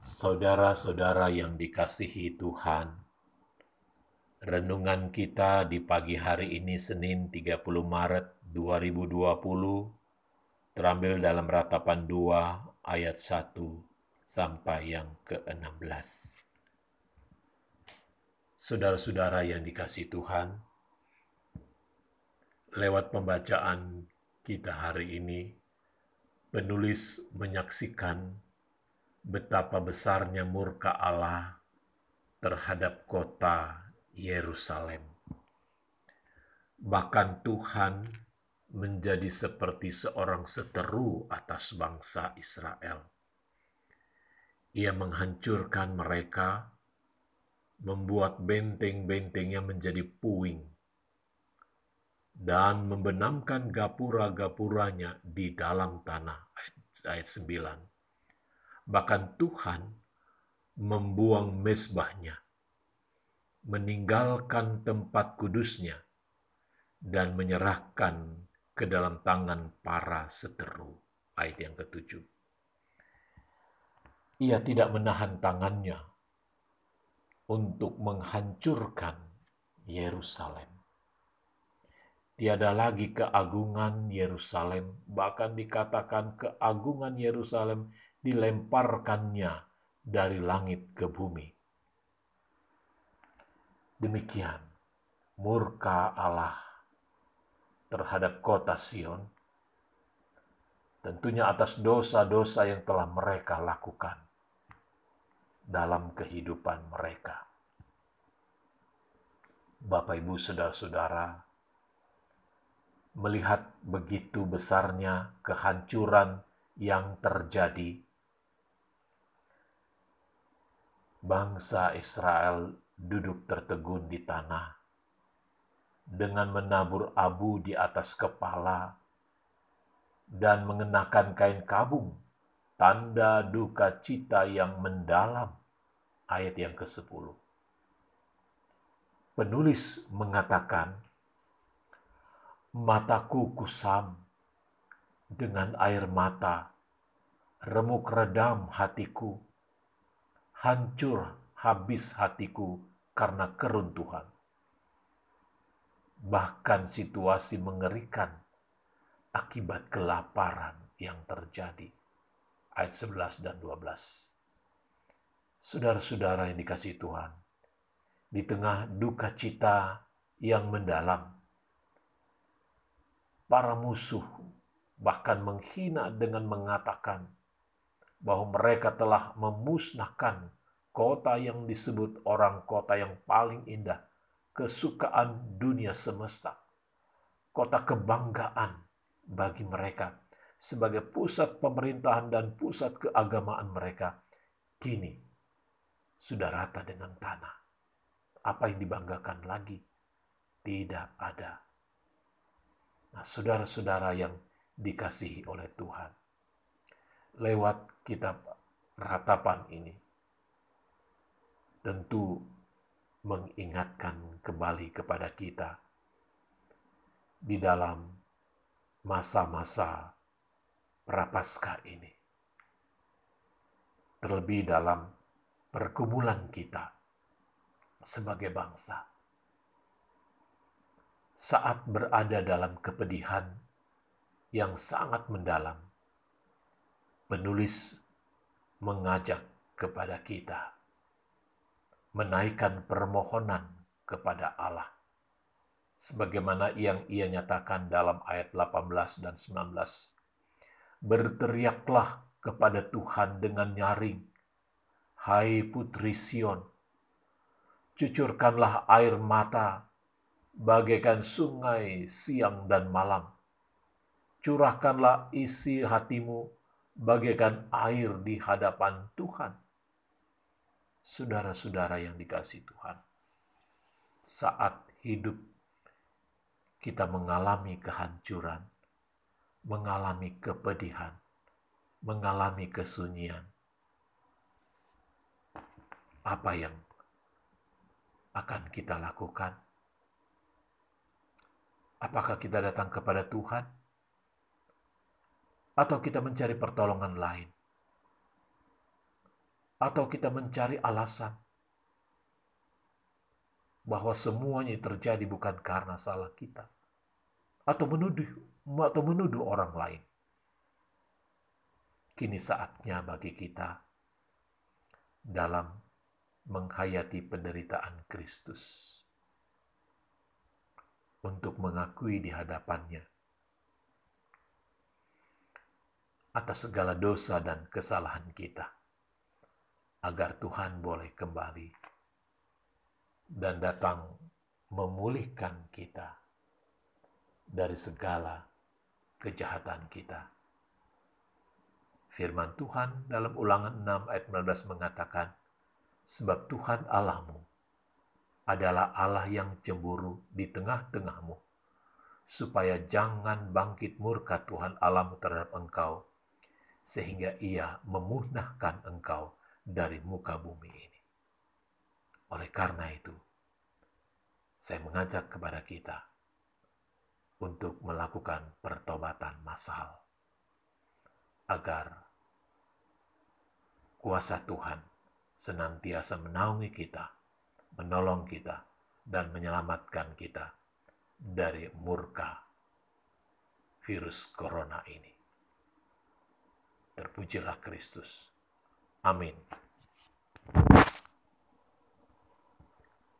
Saudara-saudara yang dikasihi Tuhan, renungan kita di pagi hari ini Senin 30 Maret 2020 terambil dalam ratapan 2 ayat 1 sampai yang ke-16. Saudara-saudara yang dikasihi Tuhan, lewat pembacaan kita hari ini, penulis menyaksikan betapa besarnya murka Allah terhadap kota Yerusalem. Bahkan Tuhan menjadi seperti seorang seteru atas bangsa Israel. Ia menghancurkan mereka, membuat benteng-bentengnya menjadi puing, dan membenamkan gapura-gapuranya di dalam tanah. Ayat 9 Bahkan Tuhan membuang mesbahnya, meninggalkan tempat kudusnya, dan menyerahkan ke dalam tangan para seteru. Ayat yang ketujuh. Ia tidak menahan tangannya untuk menghancurkan Yerusalem. Tiada lagi keagungan Yerusalem, bahkan dikatakan keagungan Yerusalem dilemparkannya dari langit ke bumi. Demikian murka Allah terhadap kota Sion, tentunya atas dosa-dosa yang telah mereka lakukan dalam kehidupan mereka. Bapak, ibu, saudara-saudara, melihat begitu besarnya kehancuran yang terjadi bangsa Israel duduk tertegun di tanah dengan menabur abu di atas kepala dan mengenakan kain kabung, tanda duka cita yang mendalam. Ayat yang ke-10. Penulis mengatakan, Mataku kusam dengan air mata, remuk redam hatiku, hancur habis hatiku karena keruntuhan. Bahkan situasi mengerikan akibat kelaparan yang terjadi. Ayat 11 dan 12. Saudara-saudara yang dikasih Tuhan, di tengah duka cita yang mendalam, para musuh bahkan menghina dengan mengatakan, bahwa mereka telah memusnahkan kota yang disebut orang kota yang paling indah, kesukaan dunia semesta, kota kebanggaan bagi mereka sebagai pusat pemerintahan dan pusat keagamaan mereka, kini sudah rata dengan tanah. Apa yang dibanggakan lagi? Tidak ada. Nah, saudara-saudara yang dikasihi oleh Tuhan, lewat kitab ratapan ini tentu mengingatkan kembali kepada kita di dalam masa-masa prapaskah ini. Terlebih dalam pergumulan kita sebagai bangsa. Saat berada dalam kepedihan yang sangat mendalam, penulis mengajak kepada kita menaikkan permohonan kepada Allah sebagaimana yang ia nyatakan dalam ayat 18 dan 19 berteriaklah kepada Tuhan dengan nyaring hai putri Sion cucurkanlah air mata bagaikan sungai siang dan malam curahkanlah isi hatimu bagaikan air di hadapan Tuhan. Saudara-saudara yang dikasih Tuhan, saat hidup kita mengalami kehancuran, mengalami kepedihan, mengalami kesunyian, apa yang akan kita lakukan? Apakah kita datang kepada Tuhan? atau kita mencari pertolongan lain. atau kita mencari alasan bahwa semuanya terjadi bukan karena salah kita atau menuduh atau menuduh orang lain. Kini saatnya bagi kita dalam menghayati penderitaan Kristus untuk mengakui di hadapannya atas segala dosa dan kesalahan kita, agar Tuhan boleh kembali dan datang memulihkan kita dari segala kejahatan kita. Firman Tuhan dalam ulangan 6 ayat 19 mengatakan, Sebab Tuhan Allahmu adalah Allah yang cemburu di tengah-tengahmu, supaya jangan bangkit murka Tuhan Allahmu terhadap engkau, sehingga ia memusnahkan engkau dari muka bumi ini. Oleh karena itu, saya mengajak kepada kita untuk melakukan pertobatan massal agar kuasa Tuhan senantiasa menaungi kita, menolong kita, dan menyelamatkan kita dari murka virus corona ini. Terpujilah Kristus. Amin.